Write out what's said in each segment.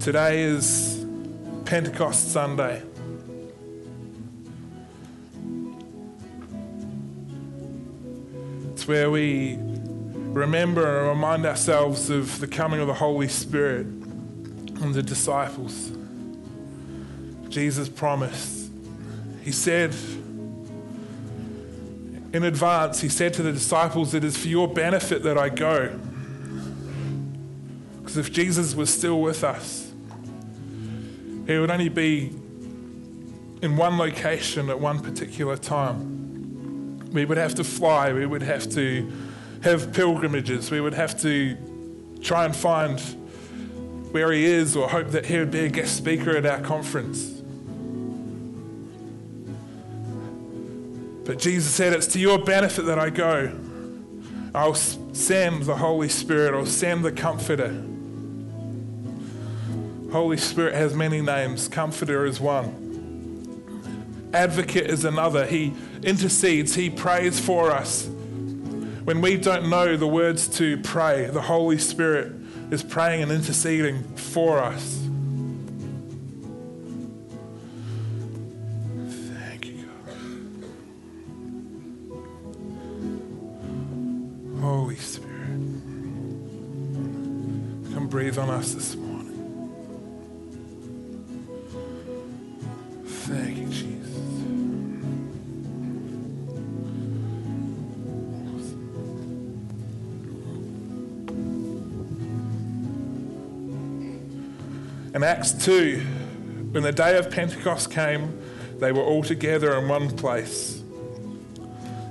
Today is Pentecost Sunday. It's where we remember and remind ourselves of the coming of the Holy Spirit and the disciples. Jesus promised. He said in advance, He said to the disciples, It is for your benefit that I go. Because if Jesus was still with us, He would only be in one location at one particular time. We would have to fly, we would have to have pilgrimages, we would have to try and find where he is or hope that he would be a guest speaker at our conference. But Jesus said, It's to your benefit that I go. I'll send the Holy Spirit, I'll send the Comforter. Holy Spirit has many names, Comforter is one. Advocate is another. He intercedes, He prays for us. When we don't know the words to pray, the Holy Spirit is praying and interceding for us. Thank you, God. Holy Spirit, come breathe on us this morning. In Acts 2, when the day of Pentecost came, they were all together in one place.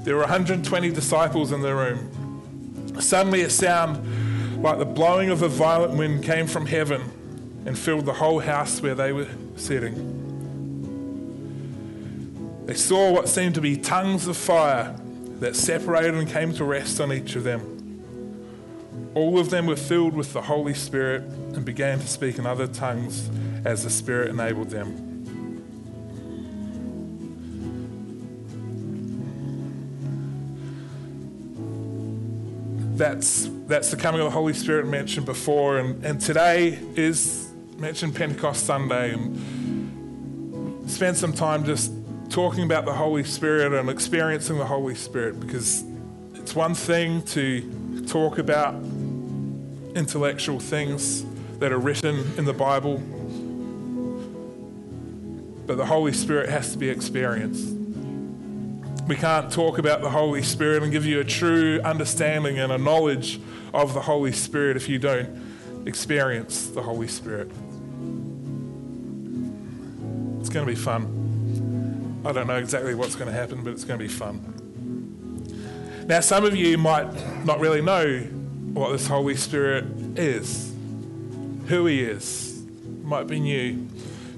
There were 120 disciples in the room. Suddenly, a sound like the blowing of a violent wind came from heaven and filled the whole house where they were sitting. They saw what seemed to be tongues of fire that separated and came to rest on each of them. All of them were filled with the Holy Spirit and began to speak in other tongues as the Spirit enabled them. That's, that's the coming of the Holy Spirit mentioned before, and, and today is mentioned Pentecost Sunday. And spend some time just talking about the Holy Spirit and experiencing the Holy Spirit because it's one thing to talk about intellectual things that are written in the Bible, but the Holy Spirit has to be experienced. We can't talk about the Holy Spirit and give you a true understanding and a knowledge of the Holy Spirit if you don't experience the Holy Spirit. It's going to be fun. I don't know exactly what's going to happen, but it's going to be fun. Now, some of you might not really know what this Holy Spirit is, who He is. Might be new.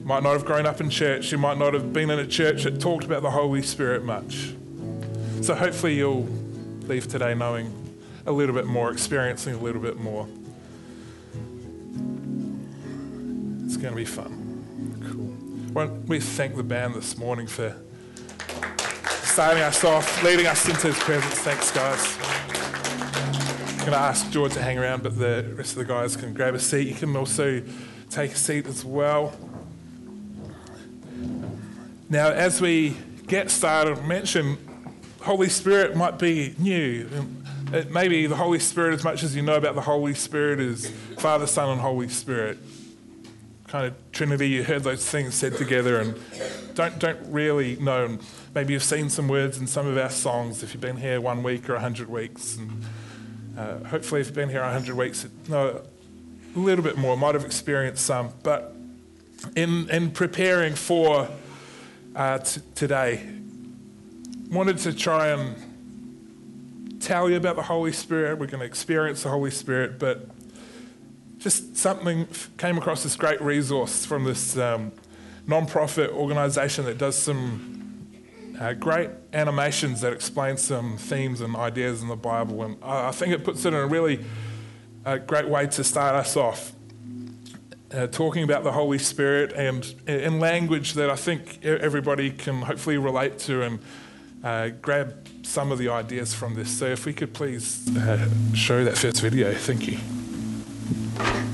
Might not have grown up in church. You might not have been in a church that talked about the Holy Spirit much. So hopefully you'll leave today knowing a little bit more, experiencing a little bit more. It's going to be fun. Cool. Don't we thank the band this morning for starting us off, leading us into His presence. Thanks, guys. Going to ask George to hang around, but the rest of the guys can grab a seat. You can also take a seat as well. Now, as we get started, mention Holy Spirit might be new. It may be the Holy Spirit, as much as you know about the Holy Spirit, is Father, Son, and Holy Spirit. Kind of Trinity, you heard those things said together and don't, don't really know. Maybe you've seen some words in some of our songs if you've been here one week or a hundred weeks. And uh, hopefully, if you've been here a hundred weeks, know a little bit more, might have experienced some. But in, in preparing for uh, t- today, wanted to try and tell you about the Holy Spirit. We're going to experience the Holy Spirit, but just something came across this great resource from this um, non-profit organisation that does some uh, great animations that explain some themes and ideas in the Bible, and I think it puts it in a really uh, great way to start us off. Uh, talking about the Holy Spirit and in language that I think everybody can hopefully relate to and uh, grab some of the ideas from this. So if we could please uh, show that first video, thank you.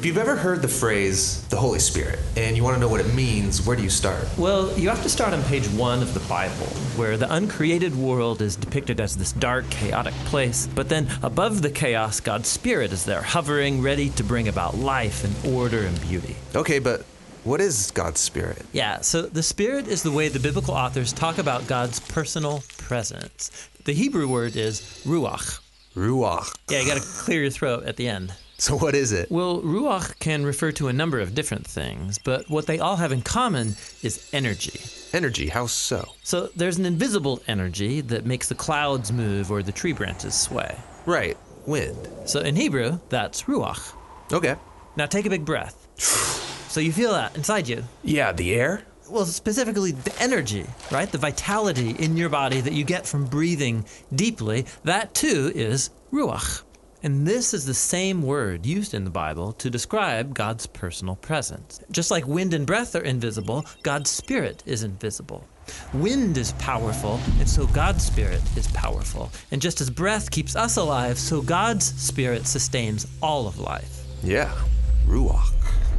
If you've ever heard the phrase the Holy Spirit and you want to know what it means, where do you start? Well, you have to start on page one of the Bible, where the uncreated world is depicted as this dark, chaotic place. But then above the chaos, God's Spirit is there, hovering, ready to bring about life and order and beauty. Okay, but what is God's Spirit? Yeah, so the Spirit is the way the biblical authors talk about God's personal presence. The Hebrew word is ruach. Ruach. Yeah, you gotta clear your throat at the end. So, what is it? Well, ruach can refer to a number of different things, but what they all have in common is energy. Energy, how so? So there's an invisible energy that makes the clouds move or the tree branches sway. Right, wind. So in Hebrew, that's ruach. Okay. Now take a big breath. So you feel that inside you. Yeah, the air? Well, specifically the energy, right? The vitality in your body that you get from breathing deeply, that too is ruach. And this is the same word used in the Bible to describe God's personal presence. Just like wind and breath are invisible, God's Spirit is invisible. Wind is powerful, and so God's Spirit is powerful. And just as breath keeps us alive, so God's Spirit sustains all of life. Yeah, Ruach.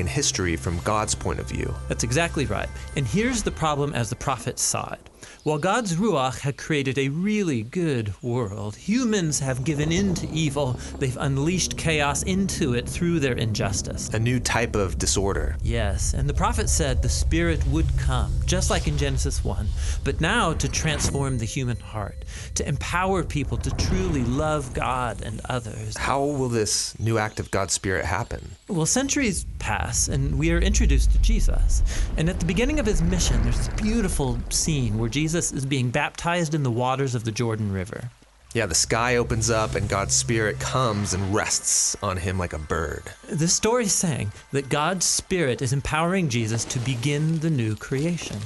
in history from God's point of view. That's exactly right. And here's the problem as the prophets saw it. While God's Ruach had created a really good world, humans have given in to evil. They've unleashed chaos into it through their injustice. A new type of disorder. Yes, and the prophet said the Spirit would come, just like in Genesis 1, but now to transform the human heart, to empower people to truly love God and others. How will this new act of God's Spirit happen? Well, centuries pass, and we are introduced to Jesus. And at the beginning of his mission, there's this beautiful scene where Jesus is being baptized in the waters of the Jordan River. Yeah, the sky opens up and God's Spirit comes and rests on him like a bird. The story is saying that God's Spirit is empowering Jesus to begin the new creation.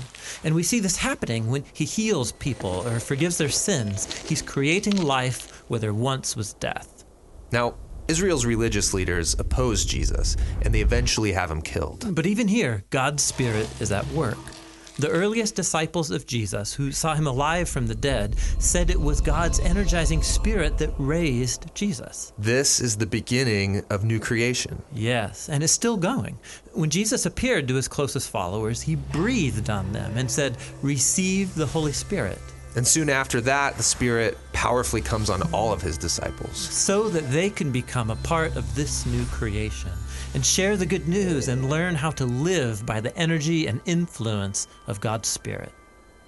And we see this happening when he heals people or forgives their sins. He's creating life where there once was death. Now, Israel's religious leaders oppose Jesus, and they eventually have him killed. But even here, God's Spirit is at work. The earliest disciples of Jesus, who saw him alive from the dead, said it was God's energizing spirit that raised Jesus. This is the beginning of new creation. Yes, and it's still going. When Jesus appeared to his closest followers, he breathed on them and said, Receive the Holy Spirit. And soon after that, the Spirit powerfully comes on all of his disciples. So that they can become a part of this new creation and share the good news and learn how to live by the energy and influence of God's Spirit.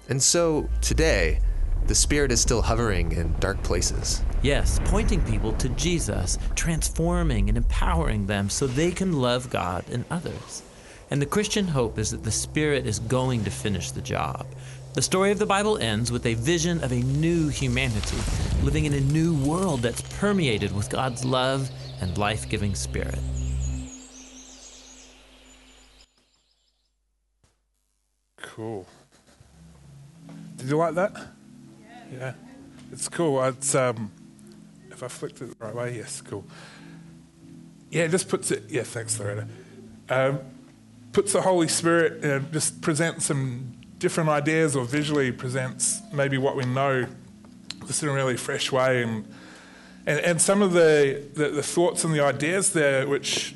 And so, today, the Spirit is still hovering in dark places. Yes, pointing people to Jesus, transforming and empowering them so they can love God and others. And the Christian hope is that the Spirit is going to finish the job. The story of the Bible ends with a vision of a new humanity, living in a new world that's permeated with God's love and life giving Spirit. Cool. Did you like that? Yeah. yeah. It's cool. It's um, if I flicked it the right way, yes, cool. Yeah, it just puts it. Yeah, thanks, Loretta. Um, puts the Holy Spirit. Uh, just presents some different ideas, or visually presents maybe what we know, just in a really fresh way, and and, and some of the, the, the thoughts and the ideas there, which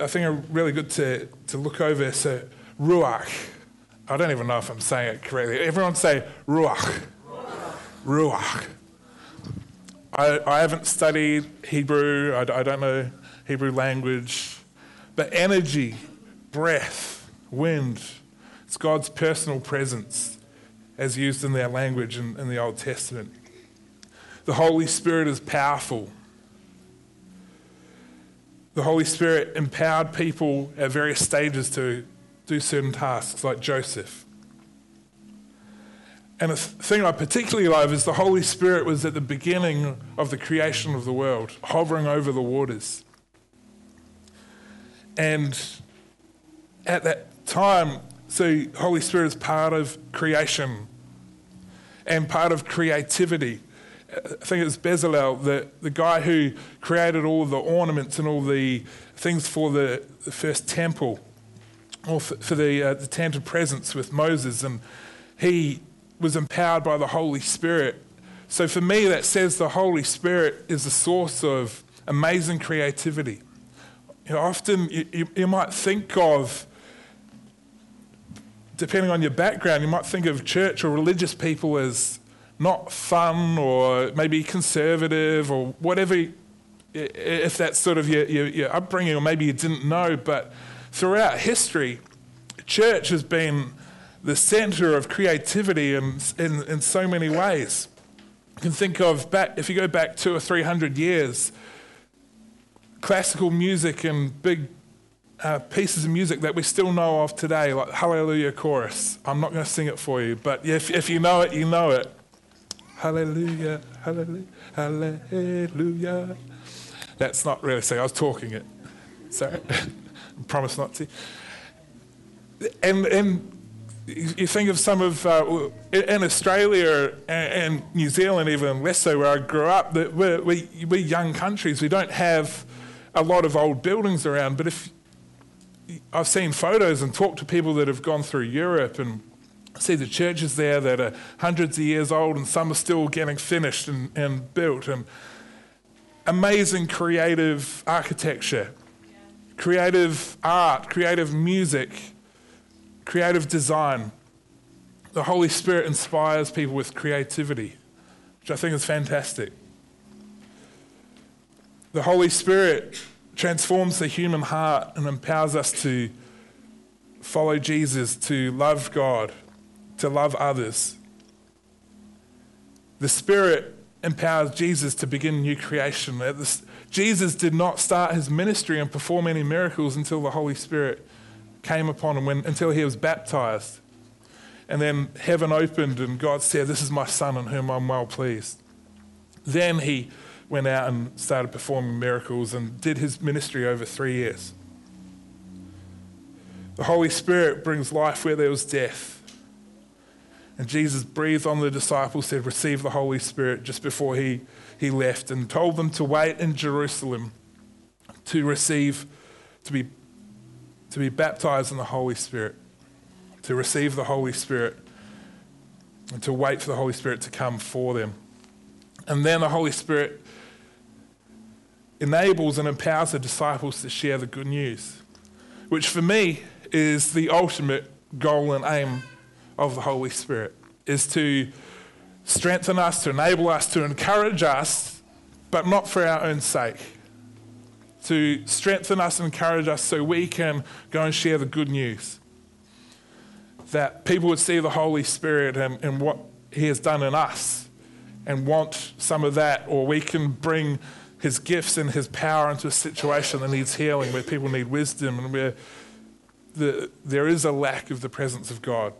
I think are really good to, to look over. So, Ruach. I don't even know if I'm saying it correctly. Everyone say Ruach. Ruach. I, I haven't studied Hebrew, I, I don't know Hebrew language, but energy, breath, wind, it's God's personal presence as used in their language in, in the Old Testament. The Holy Spirit is powerful the Holy Spirit empowered people at various stages to do certain tasks, like Joseph. And the thing I particularly love is the Holy Spirit was at the beginning of the creation of the world, hovering over the waters. And at that time, so Holy Spirit is part of creation and part of creativity. I think it's Bezalel, the, the guy who created all the ornaments and all the things for the, the first temple, or for, for the, uh, the tent of presence with Moses. And he was empowered by the Holy Spirit. So for me, that says the Holy Spirit is the source of amazing creativity. You know, often you, you, you might think of, depending on your background, you might think of church or religious people as not fun or maybe conservative or whatever, if that's sort of your, your, your upbringing or maybe you didn't know. But throughout history, church has been the center of creativity in, in, in so many ways. You can think of back, if you go back two or three hundred years, classical music and big uh, pieces of music that we still know of today, like Hallelujah Chorus. I'm not going to sing it for you, but if, if you know it, you know it. Hallelujah, hallelujah, hallelujah. That's not really saying, I was talking it. Sorry. Promise not to. And, and you think of some of uh, in Australia and, New Zealand, even less so, where I grew up. That we're, we, we're young countries. We don't have a lot of old buildings around. But if I've seen photos and talked to people that have gone through Europe and see the churches there that are hundreds of years old, and some are still getting finished and, and built, and amazing creative architecture, creative art, creative music creative design. The Holy Spirit inspires people with creativity, which I think is fantastic. The Holy Spirit transforms the human heart and empowers us to follow Jesus, to love God, to love others. The Spirit empowers Jesus to begin new creation. Jesus did not start his ministry and perform any miracles until the Holy Spirit came upon him when, until he was baptized. And then heaven opened, and God said, This is my son in whom I'm well pleased. Then he went out and started performing miracles and did his ministry over three years. The Holy Spirit brings life where there was death. And Jesus breathed on the disciples, said, Receive the Holy Spirit just before he, he left, and told them to wait in Jerusalem to receive, to be to be baptized in the Holy Spirit, to receive the Holy Spirit, and to wait for the Holy Spirit to come for them. And then the Holy Spirit enables and empowers the disciples to share the good news, which for me is the ultimate goal and aim of the Holy Spirit, is to strengthen us, to enable us, to encourage us, but not for our own sake to strengthen us and encourage us so we can go and share the good news. That people would see the Holy Spirit and, and what He has done in us and want some of that, or we can bring His gifts and His power into a situation that needs healing, where people need wisdom and where the, there is a lack of the presence of God.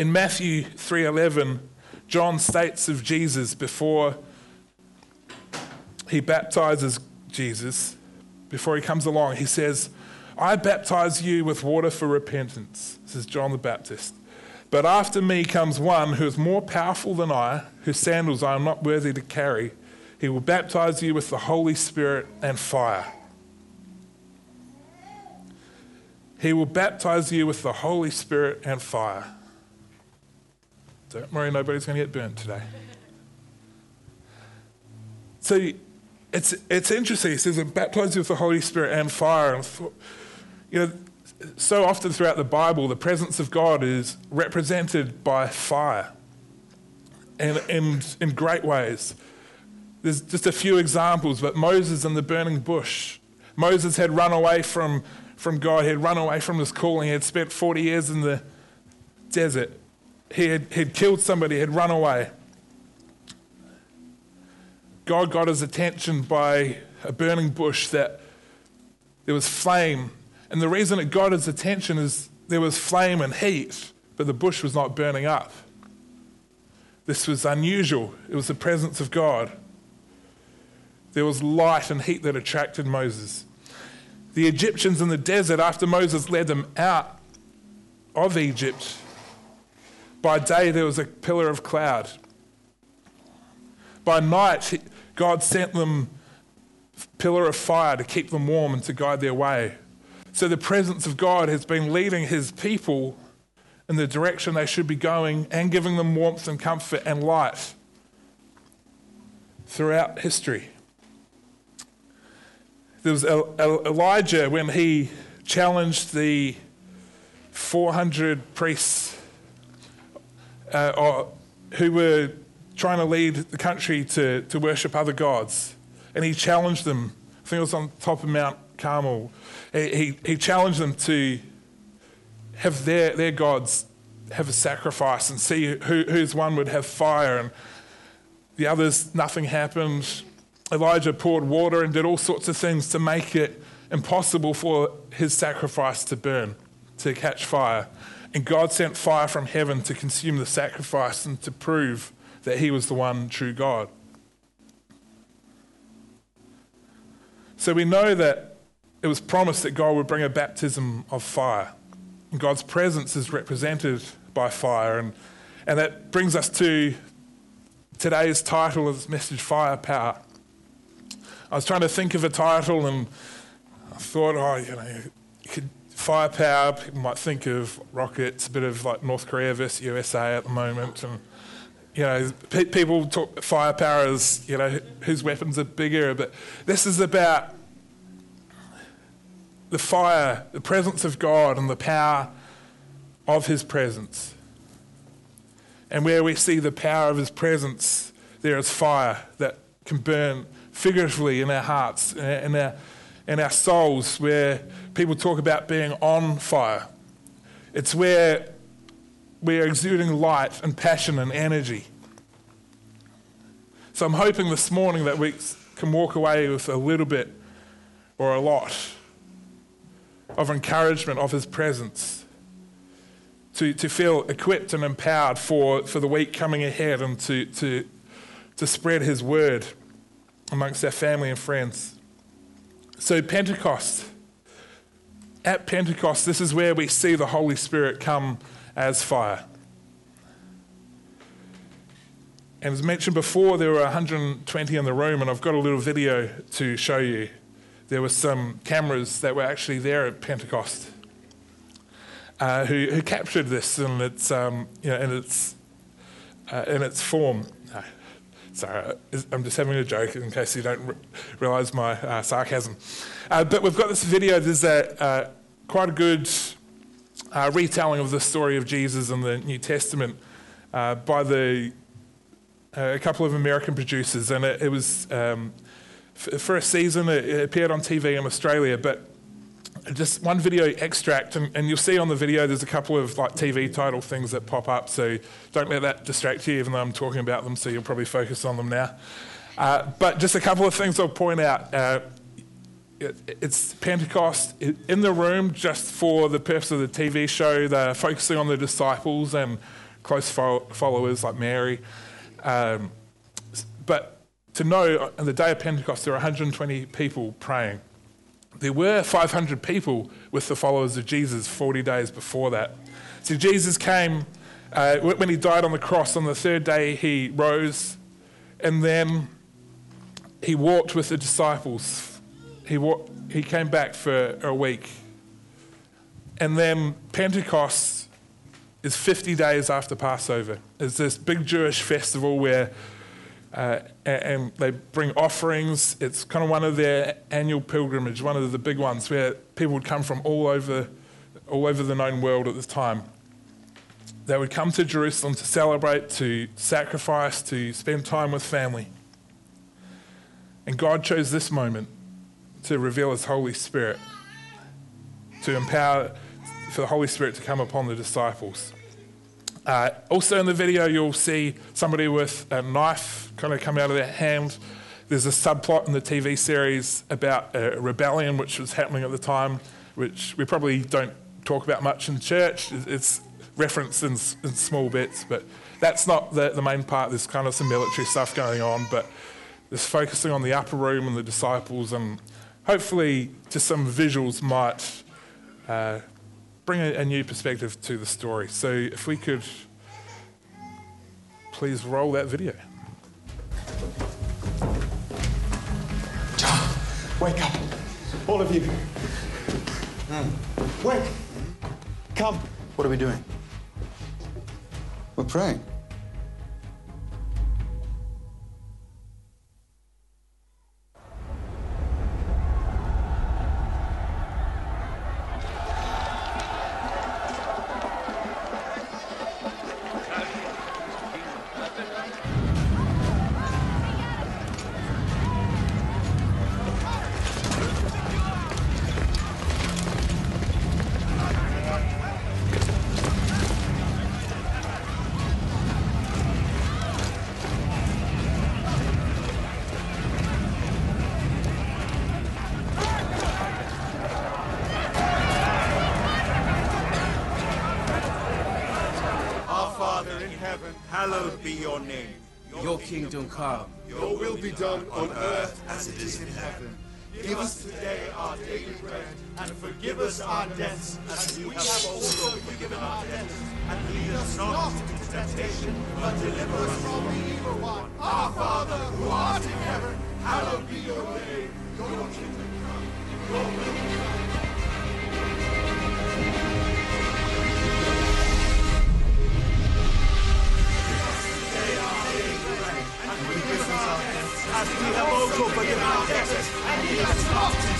In Matthew 3:11, John states of Jesus before he baptizes Jesus, before he comes along, he says, I baptize you with water for repentance. This is John the Baptist. But after me comes one who is more powerful than I, whose sandals I am not worthy to carry. He will baptize you with the Holy Spirit and fire. He will baptize you with the Holy Spirit and fire. Don't worry, nobody's going to get burnt today. So it's, it's interesting. It says it baptizes you with the Holy Spirit and fire. And, you know, so often throughout the Bible, the presence of God is represented by fire and, and in great ways. There's just a few examples, but Moses and the burning bush. Moses had run away from, from God, he had run away from his calling, he had spent 40 years in the desert. He had, had killed somebody, had run away. God got his attention by a burning bush that there was flame. And the reason it got his attention is there was flame and heat, but the bush was not burning up. This was unusual. It was the presence of God. There was light and heat that attracted Moses. The Egyptians in the desert, after Moses led them out of Egypt, by day there was a pillar of cloud. By night, God sent them pillar of fire to keep them warm and to guide their way. So the presence of God has been leading his people in the direction they should be going and giving them warmth and comfort and light throughout history. There was Elijah when he challenged the 400 priests uh, who were trying to lead the country to, to worship other gods. And he challenged them. I think it was on top of Mount Carmel. He, he challenged them to have their, their gods have a sacrifice and see who, whose one would have fire. And the others, nothing happened. Elijah poured water and did all sorts of things to make it impossible for his sacrifice to burn, to catch fire. And God sent fire from heaven to consume the sacrifice and to prove that he was the one true God. So we know that it was promised that God would bring a baptism of fire. And God's presence is represented by fire. And, and that brings us to today's title of this message, Firepower. I was trying to think of a title and I thought, oh, you know, you could, firepower, people might think of rockets, a bit of like North Korea versus USA at the moment. And, you know, pe- people talk firepower as, you know, whose weapons are bigger. But this is about the fire, the presence of God, and the power of His presence. And where we see the power of His presence, there is fire that can burn figuratively in our hearts, in our, in our souls, where people talk about being on fire. It's where we are exuding light and passion and energy. So I'm hoping this morning that we can walk away with a little bit or a lot of encouragement of his presence, to, to feel equipped and empowered for, for the week coming ahead and to, to, to spread his word amongst our family and friends. So, Pentecost. At Pentecost, this is where we see the Holy Spirit come as fire. And as mentioned before, there were 120 in the room, and I've got a little video to show you there were some cameras that were actually there at Pentecost uh, who, who, captured this in its, um, you know, in its, uh, in its form. Uh, sorry, I'm just having a joke in case you don't re- realise my uh, sarcasm. Uh, but we've got this video. There's a, uh, quite a good retelling of the story of Jesus in the New Testament by the, a couple of American producers, and it, it was. Um, for a season. It appeared on TV in Australia, but just one video extract, and, and, you'll see on the video there's a couple of like TV title things that pop up. So don't let that distract you, even though I'm talking about them. So you'll probably focus on them now. Uh, but just a couple of things I'll point out. Uh, it, it's Pentecost in the room just for the purpose of the TV show. They're focusing on the disciples and close fo- followers like Mary. Um, but to know on the day of Pentecost there are 120 people praying. There were 500 people with the followers of Jesus 40 days before that. So Jesus came, uh, when he died on the cross, on the third day he rose, and then he walked with the disciples. He, walked, he came back for a week. And then Pentecost is 50 days after Passover. It's this big Jewish festival where uh, and they bring offerings. It's kind of one of their annual pilgrimage, one of the big ones where people would come from all over, all over the known world at this time. They would come to Jerusalem to celebrate, to sacrifice, to spend time with family. And God chose this moment to reveal His Holy Spirit, to empower for the Holy Spirit to come upon the disciples. Uh, also in the video, you'll see somebody with a knife kind of come out of their hand. There's a subplot in the TV series about a rebellion which was happening at the time, which we probably don't talk about much in church. It's referenced in, in small bits, but that's not the, the main part. There's kind of some military stuff going on, but there's focusing on the upper room and the disciples, and hopefully just some visuals might uh, bring a, a new perspective to the story. So if we could please roll that video. John, wake up. All of you. Hmm. Wake. Come. What are we doing? We're praying. And forgive us our debts as we have also forgiven our debtors. And lead us not into temptation, but deliver us from the evil one. Our Father who art in heaven, hallowed be your name. Your kingdom come. Your will be done. As we have also forgiven our debtors, and lead us not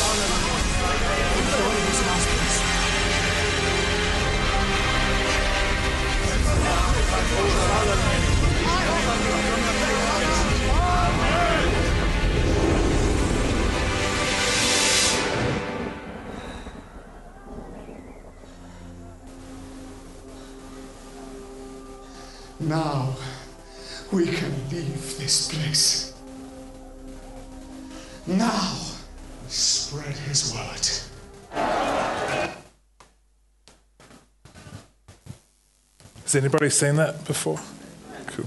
Now we can leave this place. Now spread his word. Has anybody seen that before? Cool.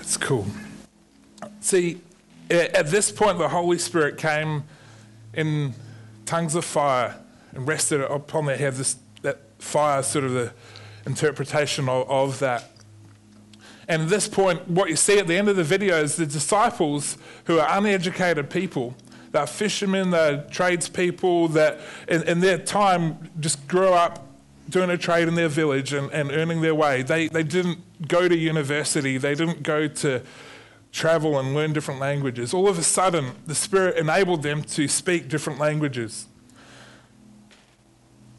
It's cool. See, at this point, the Holy Spirit came in tongues of fire and rested upon their head. This, that fire, sort of the interpretation of, of that. And at this point, what you see at the end of the video is the disciples who are uneducated people. They're fishermen, they're tradespeople that in, in their time just grew up doing a trade in their village and, and earning their way. They, they didn't go to university, they didn't go to travel and learn different languages. All of a sudden, the Spirit enabled them to speak different languages.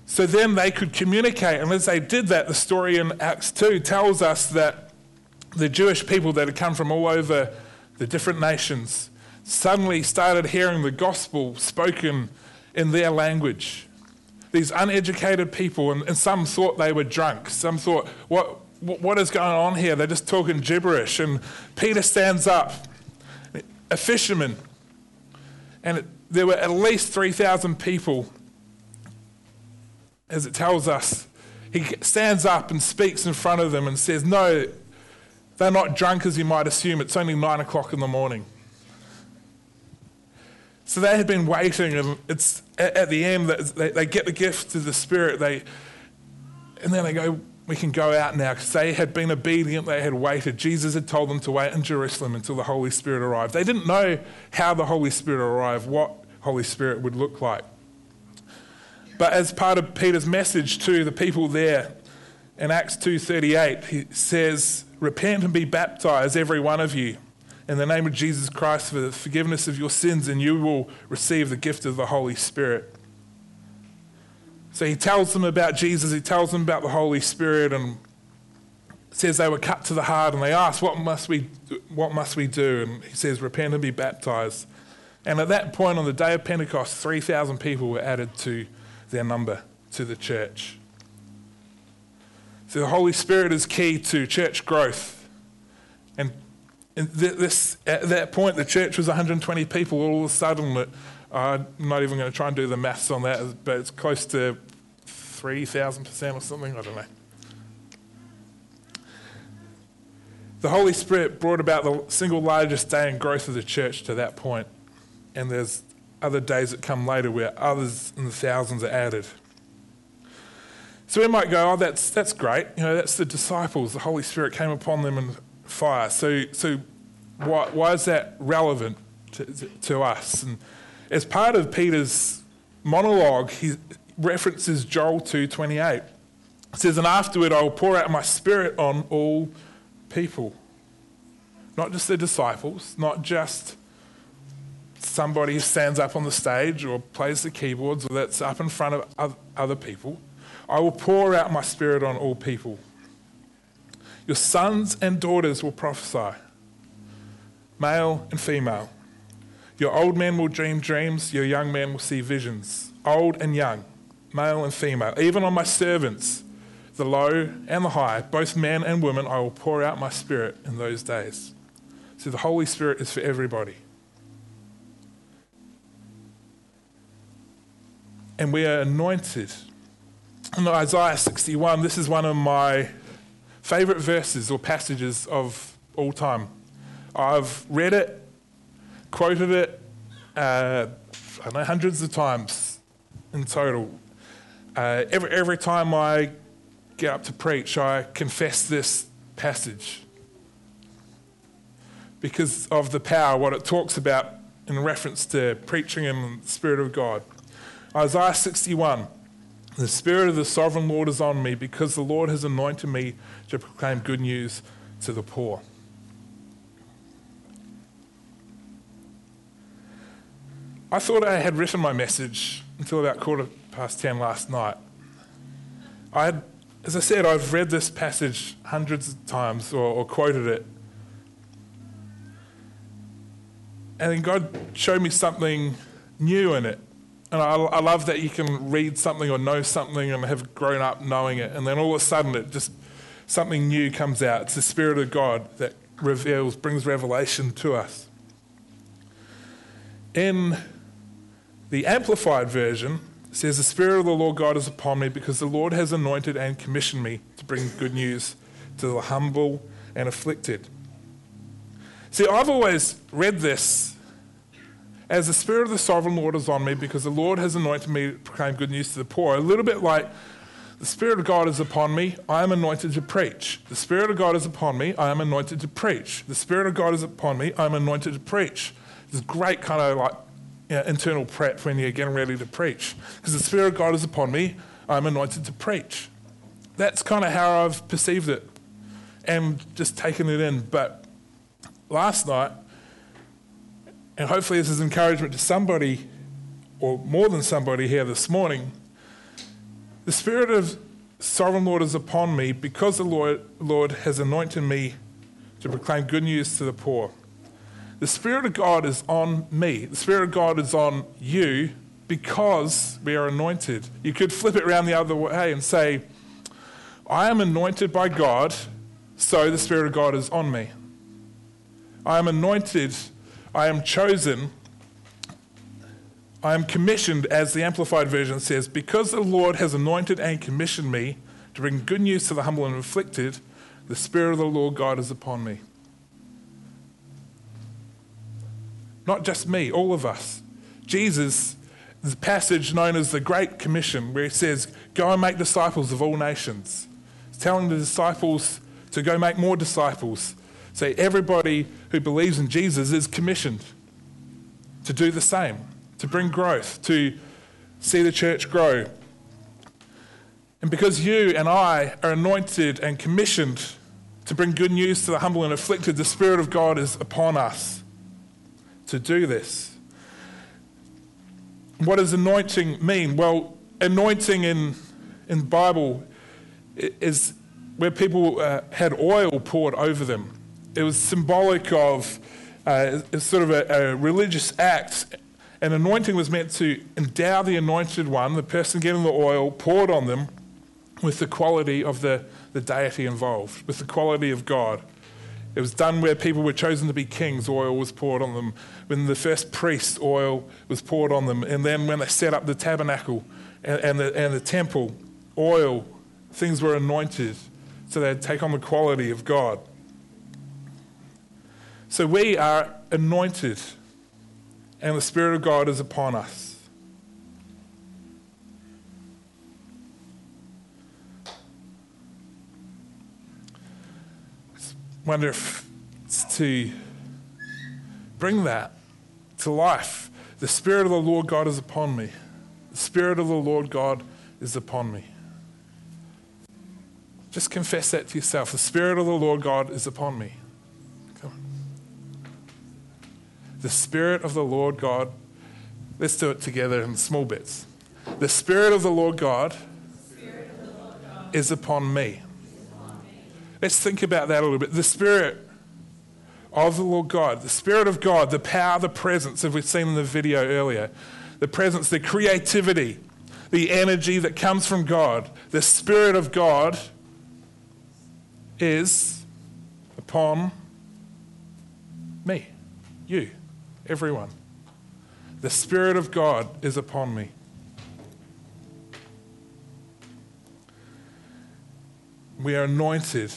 So then they could communicate. And as they did that, the story in Acts 2 tells us that the Jewish people that had come from all over the different nations suddenly started hearing the gospel spoken in their language. These uneducated people, and, and some thought they were drunk. Some thought, what, what, what is going on here? They're just talking gibberish. And Peter stands up, a fisherman, and it, there were at least 3,000 people as it tells us, he stands up and speaks in front of them and says, No, they're not drunk as you might assume. It's only nine o'clock in the morning. So they had been waiting, and it's at, at the end they, they get the gift of the Spirit. They, and then they go, We can go out now because they had been obedient. They had waited. Jesus had told them to wait in Jerusalem until the Holy Spirit arrived. They didn't know how the Holy Spirit arrived, what Holy Spirit would look like. But as part of Peter's message to the people there, In Acts 2:38, he says, "Repent and be baptized, every one of you, in the name of Jesus Christ for the forgiveness of your sins, and you will receive the gift of the Holy Spirit." So he tells them about Jesus, he tells them about the Holy Spirit, and says they were cut to the heart, and they ask, "What must we, what must we do?" And he says, "Repent and be baptized." And at that point, on the day of Pentecost, 3,000 people were added to their number, to the church. So the Holy Spirit is key to church growth. And this, at that point, the church was 120 people. All of a sudden, it, I'm not even going to try and do the maths on that, but it's close to 3,000% or something. I don't know. The Holy Spirit brought about the single largest day in growth of the church to that point and there's other days that come later where others in the thousands are added. So we might go, oh, that's, that's great. You know, that's the disciples. The Holy Spirit came upon them in fire. So, so why, why is that relevant to, to us? And as part of Peter's monologue, he references Joel 2.28. It says, and afterward I will pour out my spirit on all people. Not just the disciples, not just somebody who stands up on the stage or plays the keyboards or that's up in front of other people. I will pour out my spirit on all people. Your sons and daughters will prophesy, male and female. Your old men will dream dreams, your young men will see visions, old and young, male and female. Even on my servants, the low and the high, both men and women, I will pour out my spirit in those days. So the Holy Spirit is for everybody. and we are anointed. In Isaiah 61, this is one of my favorite verses or passages of all time. I've read it, quoted it, uh, I know, hundreds of times in total. Uh, every, every time I get up to preach, I confess this passage because of the power, what it talks about in reference to preaching in the Spirit of God. Isaiah 61 The Spirit of the Sovereign Lord is on me because the Lord has anointed me to proclaim good news to the poor. I thought I had written my message until about quarter past 10 last night. I had, as I said, I've read this passage hundreds of times or, or quoted it. And then God showed me something new in it. And I, I love that you can read something or know something and have grown up knowing it, and then all of a sudden it just something new comes out. It's the Spirit of God that reveals, brings revelation to us. In the Amplified Version, says, The Spirit of the Lord God is upon me because the Lord has anointed and commissioned me to bring good news to the humble and afflicted. See, I've always read this as the Spirit of the Sovereign Lord is on me, because the Lord has anointed me to proclaim good news to the poor. A little bit like the Spirit of God is upon me, I am anointed to preach. The Spirit of God is upon me, I am anointed to preach. The Spirit of God is upon me, I am anointed to preach. It's great kind of like you know, internal prep when you're getting ready to preach. Because the Spirit of God is upon me, I'm anointed to preach. That's kind of how I've perceived it and just taken it in. But last night, and hopefully, this is encouragement to somebody, or more than somebody here this morning. The Spirit of Sovereign Lord is upon me because the Lord, Lord has anointed me to proclaim good news to the poor. The Spirit of God is on me. The Spirit of God is on you because we are anointed. You could flip it around the other way and say, I am anointed by God, so the Spirit of God is on me. I am anointed I am chosen, I am commissioned, as the Amplified Version says, because the Lord has anointed and commissioned me to bring good news to the humble and afflicted, the Spirit of the Lord God is upon me. Not just me, all of us. Jesus, the passage known as the Great Commission, where he says, Go and make disciples of all nations. He's telling the disciples to go make more disciples Say, everybody who believes in Jesus is commissioned to do the same, to bring growth, to see the church grow. And because you and I are anointed and commissioned to bring good news to the humble and afflicted, the Spirit of God is upon us to do this. What does anointing mean? Well, anointing in, in the Bible is where people uh, had oil poured over them. It was symbolic of uh, sort of a, a religious act. And anointing was meant to endow the anointed one, the person getting the oil poured on them, with the quality of the, the deity involved, with the quality of God. It was done where people were chosen to be kings, oil was poured on them. When the first priest, oil was poured on them. And then when they set up the tabernacle and, and, the, and the temple, oil, things were anointed so they'd take on the quality of God. So we are anointed, and the Spirit of God is upon us. wonder if it's to bring that to life. The Spirit of the Lord God is upon me. The Spirit of the Lord God is upon me. Just confess that to yourself. The Spirit of the Lord God is upon me. The Spirit of the Lord God, let's do it together in small bits. The Spirit of the Lord God, is upon me. Let's think about that a little bit. The Spirit of the Lord God, the Spirit of God, the power, the presence, as we've seen in the video earlier, the presence, the creativity, the energy that comes from God, the Spirit of God is upon me, you, everyone. The Spirit of God is upon me. We are anointed.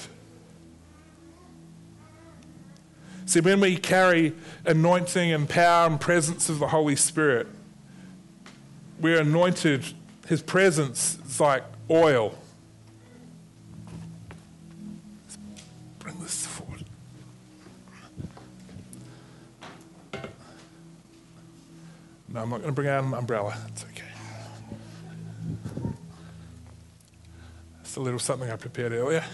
See, when we carry anointing and power and presence of the Holy Spirit, we're anointed. His presence is like oil. No, I'm not going to bring out an umbrella. It's okay. It's a little something I prepared earlier.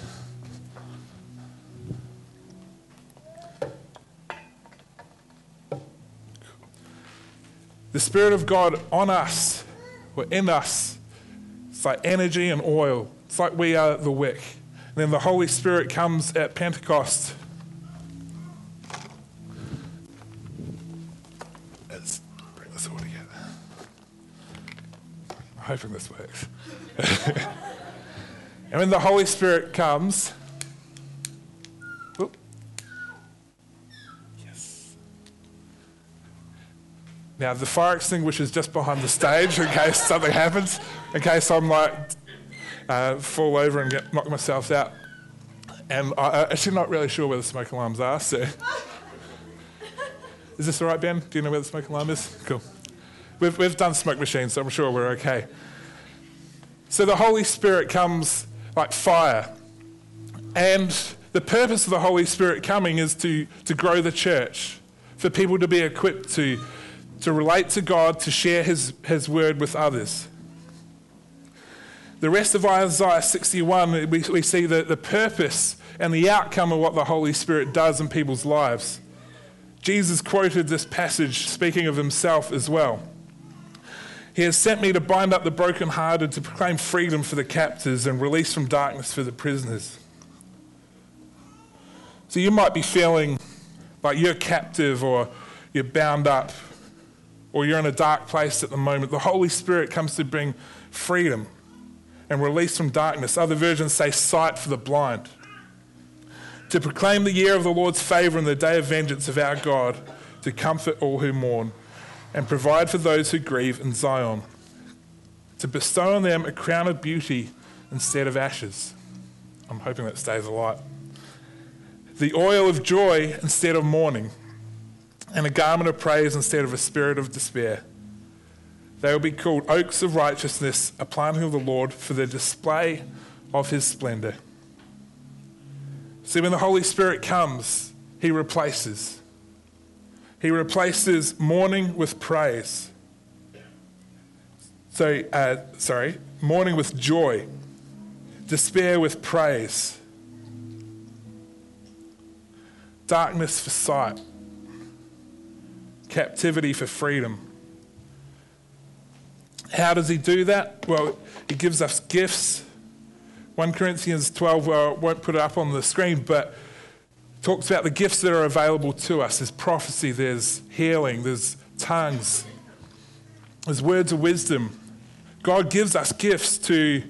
The Spirit of God on us, or in us, it's like energy and oil. It's like we are the wick. And then the Holy Spirit comes at Pentecost. I'm hoping this works. And when the Holy Spirit comes, whoop. yes. Now the fire extinguisher is just behind the stage in case something happens, in case I'm like uh, fall over and get knock myself out. And I'm actually not really sure where the smoke alarms are. So, is this all right, Ben? Do you know where the smoke alarm is? Cool. We've we've done smoke machines, so I'm sure we're okay. So the Holy Spirit comes like fire. And the purpose of the Holy Spirit coming is to, to grow the church, for people to be equipped to, to relate to God, to share his, his word with others. The rest of Isaiah 61, we, we see the, the purpose and the outcome of what the Holy Spirit does in people's lives. Jesus quoted this passage speaking of himself as well. He has sent me to bind up the brokenhearted, to proclaim freedom for the captives and release from darkness for the prisoners. So you might be feeling like you're captive or you're bound up or you're in a dark place at the moment. The Holy Spirit comes to bring freedom and release from darkness. Other versions say sight for the blind. To proclaim the year of the Lord's favour and the day of vengeance of our God, to comfort all who mourn and provide for those who grieve in Zion, to bestow on them a crown of beauty instead of ashes. I'm hoping that stays alight. The oil of joy instead of mourning, and a garment of praise instead of a spirit of despair. They will be called oaks of righteousness, a planting of the Lord for the display of his splendor. See, when the Holy Spirit comes, he replaces. He replaces mourning with praise. So, uh, sorry, mourning with joy. despair with praise, darkness for sight, captivity for freedom. How does he do that? Well, he gives us gifts. 1 Corinthians 12, well, I won't put it up on the screen, but talks about the gifts that are available to us. There's prophecy, there's healing, there's tongues, there's words of wisdom. God gives us gifts to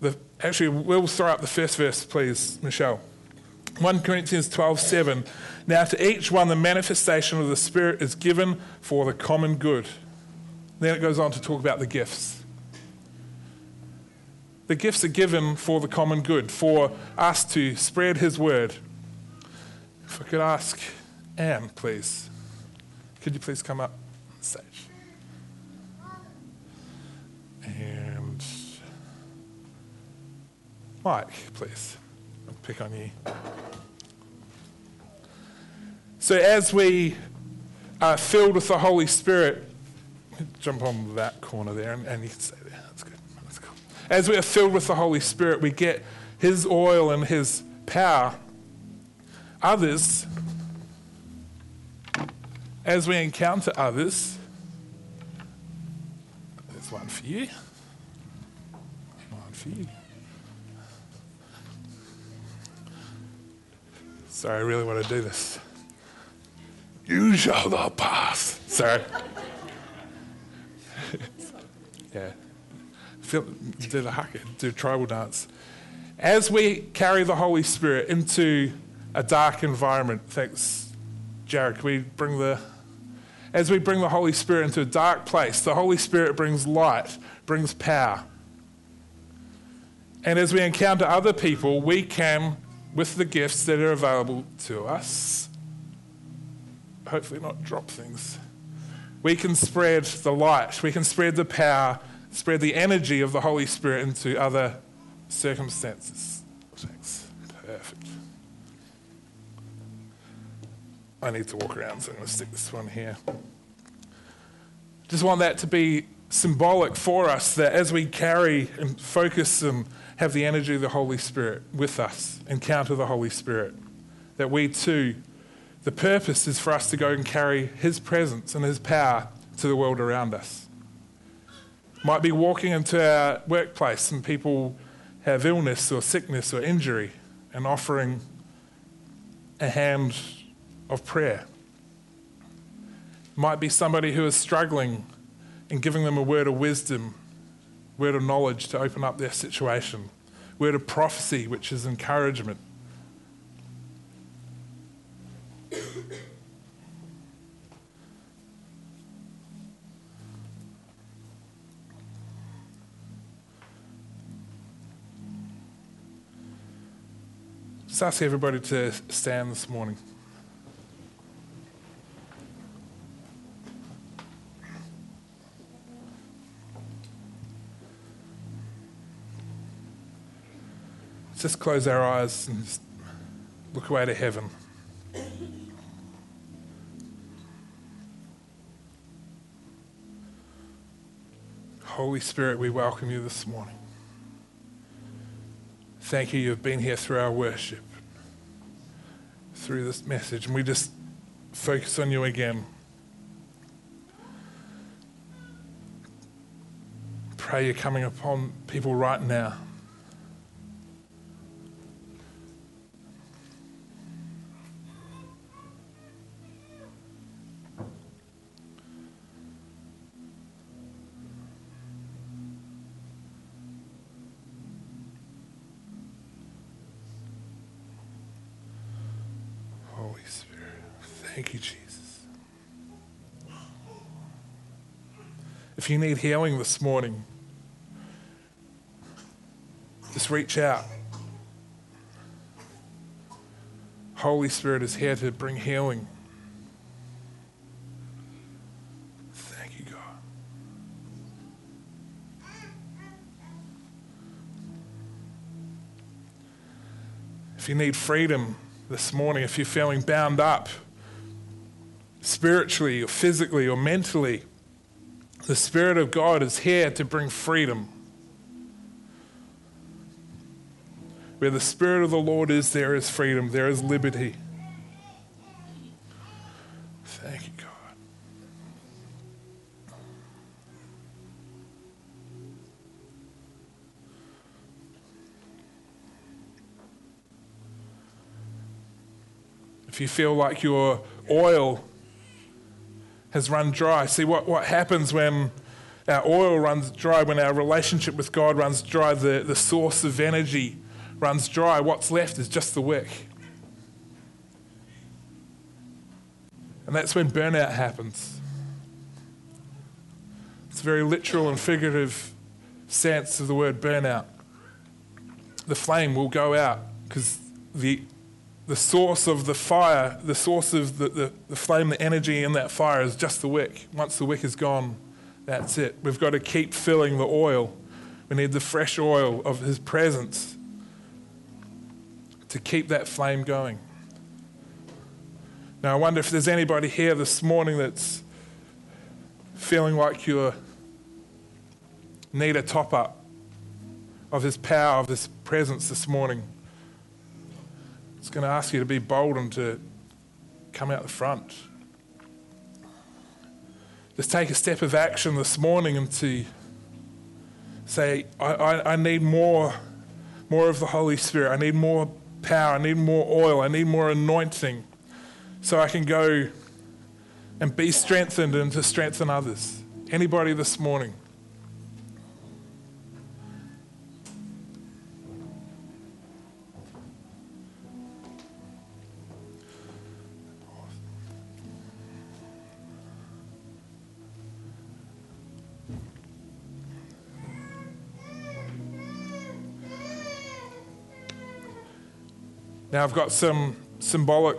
the actually we'll throw up the first verse, please, Michelle. 1 Corinthians 12, 7. Now to each one the manifestation of the Spirit is given for the common good. Then it goes on to talk about the gifts. The gifts are given for the common good, for us to spread His word. If I could ask Anne, please. Could you please come up on stage? And Mike, please. I'll pick on you. So, as we are filled with the Holy Spirit, jump on that corner there and, and you can stay there. That's good. That's cool. As we are filled with the Holy Spirit, we get His oil and His power. Others, as we encounter others, there's one for you, one for you. Sorry, I really want to do this. You shall not pass. Sorry. yeah. Do the haka, do tribal dance. As we carry the Holy Spirit into a dark environment, thanks, Jared, we bring the. As we bring the Holy Spirit into a dark place, the Holy Spirit brings light, brings power. And as we encounter other people, we can, with the gifts that are available to us, hopefully not drop things. We can spread the light, we can spread the power, spread the energy of the Holy Spirit into other circumstances. Thanks. Perfect. I need to walk around, so I'm going to stick this one here. Just want that to be symbolic for us that as we carry and focus and have the energy of the Holy Spirit with us, encounter the Holy Spirit, that we too the purpose is for us to go and carry His presence and His power to the world around us. Might be walking into our workplace and people have illness or sickness or injury and offering a hand of prayer. Might be somebody who is struggling and giving them a word of wisdom, word of knowledge to open up their situation, word of prophecy, which is encouragement. Just ask everybody to stand this morning. Let's just close our eyes and just look away to heaven. Holy Spirit, we welcome you this morning. Thank you, you've been here through our worship, through this message, and we just focus on you again. Pray you're coming upon people right now. You need healing this morning, just reach out. Holy Spirit is here to bring healing. Thank you, God. If you need freedom this morning, if you're feeling bound up spiritually or physically or mentally, the Spirit of God is here to bring freedom. Where the Spirit of the Lord is, there is freedom, there is liberty. Thank you, God. If you feel like your oil has run dry, see what, what happens when our oil runs dry, when our relationship with God runs dry, the, the source of energy runs dry, what's left is just the wick. And that's when burnout happens. It's a very literal and figurative sense of the word burnout. The flame will go out because the, the source of the fire, the source of the, the, the flame, the energy in that fire is just the wick. Once the wick is gone, that's it. We've got to keep filling the oil. We need the fresh oil of His presence to keep that flame going. Now, I wonder if there's anybody here this morning that's feeling like you need a top up of His power, of His presence this morning. It's going to ask you to be bold and to come out the front. Just take a step of action this morning and to say, I, I, I need more, more of the Holy Spirit. I need more power. I need more oil. I need more anointing so I can go and be strengthened and to strengthen others. Anybody this morning? Now I've got some symbolic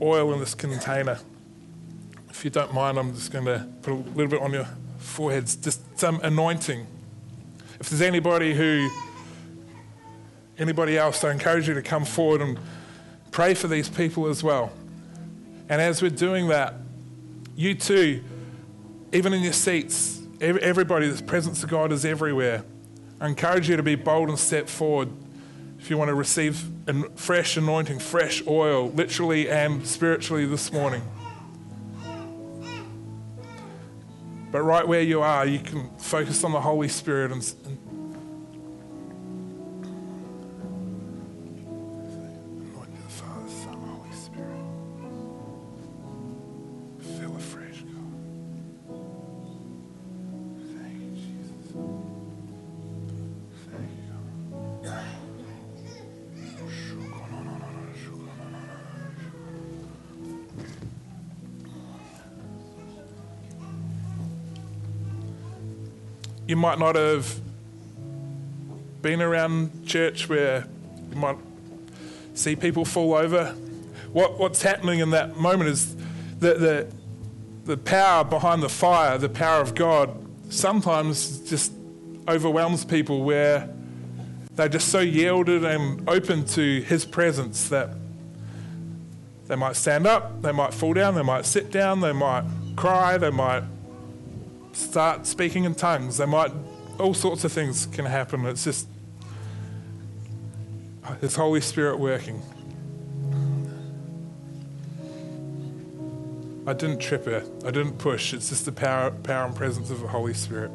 oil in this container. If you don't mind, I'm just going to put a little bit on your foreheads, just some anointing. If there's anybody who, anybody else, I encourage you to come forward and pray for these people as well. And as we're doing that, you too, even in your seats, everybody, the presence of God is everywhere. I encourage you to be bold and step forward if you want to receive fresh anointing, fresh oil, literally and spiritually this morning. But right where you are, you can focus on the Holy Spirit and, and you might not have been around church where you might see people fall over. What, what's happening in that moment is the, the, the power behind the fire, the power of God, sometimes just overwhelms people where they're just so yielded and open to His presence that they might stand up, they might fall down, they might sit down, they might cry, they might start speaking in tongues. They might, all sorts of things can happen. It's just His Holy Spirit working. I didn't trip her. I didn't push. It's just the power, power and presence of the Holy Spirit.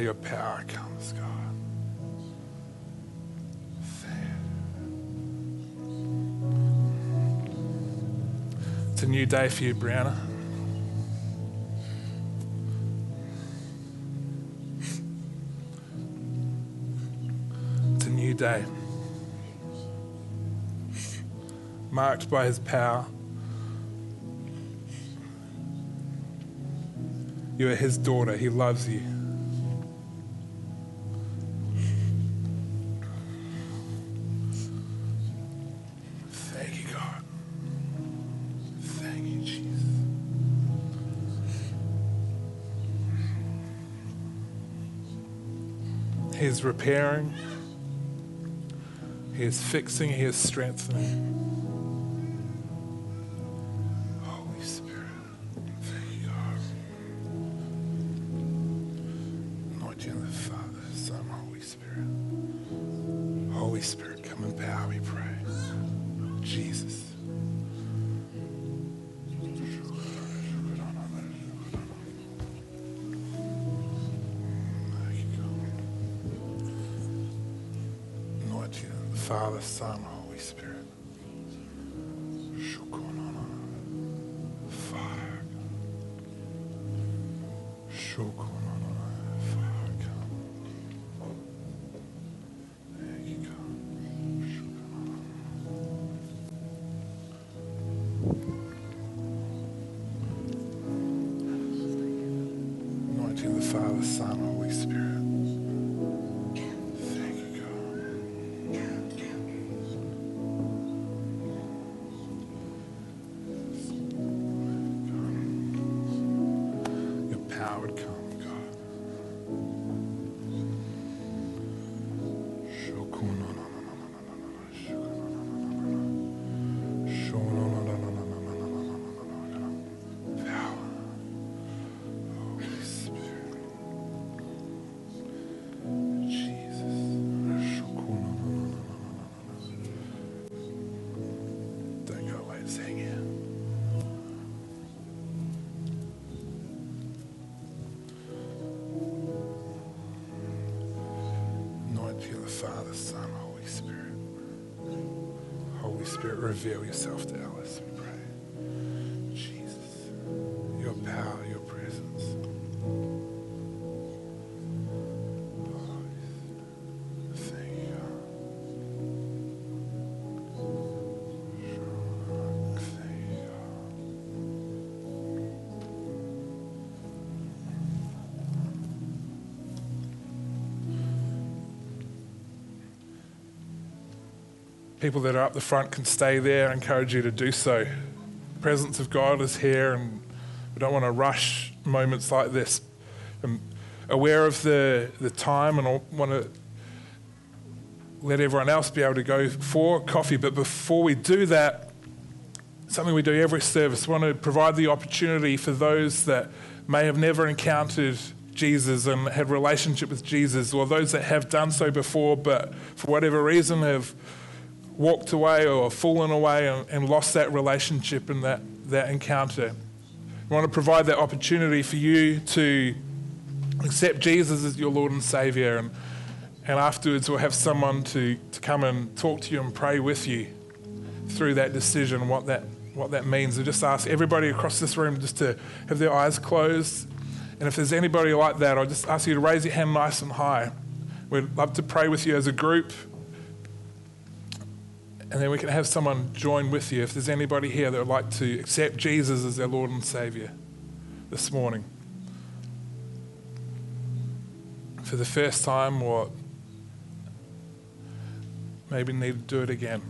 Your power comes, God. It's a new day for you, Brianna. It's a new day. marked by his power. You are his daughter. He loves you. Is repairing. He is fixing. He is strengthening. Anointing the Father, Son, Holy Spirit. Father, Son, Holy Spirit. Holy Spirit, reveal yourself to Alice, People that are up the front can stay there. I encourage you to do so. The presence of God is here, and we don't want to rush moments like this. I'm aware of the, the time, and I want to let everyone else be able to go for coffee. But before we do that, something we do every service, we want to provide the opportunity for those that may have never encountered Jesus and had relationship with Jesus, or those that have done so before, but for whatever reason have walked away or fallen away and, and lost that relationship and that, that encounter. We want to provide that opportunity for you to accept Jesus as your Lord and Savior. And, and afterwards, we'll have someone to, to come and talk to you and pray with you through that decision, what that, what that means. I just ask everybody across this room just to have their eyes closed. And if there's anybody like that, I'll just ask you to raise your hand nice and high. We'd love to pray with you as a group. And then we can have someone join with you if there's anybody here that would like to accept Jesus as their Lord and Savior this morning. For the first time, or maybe need to do it again.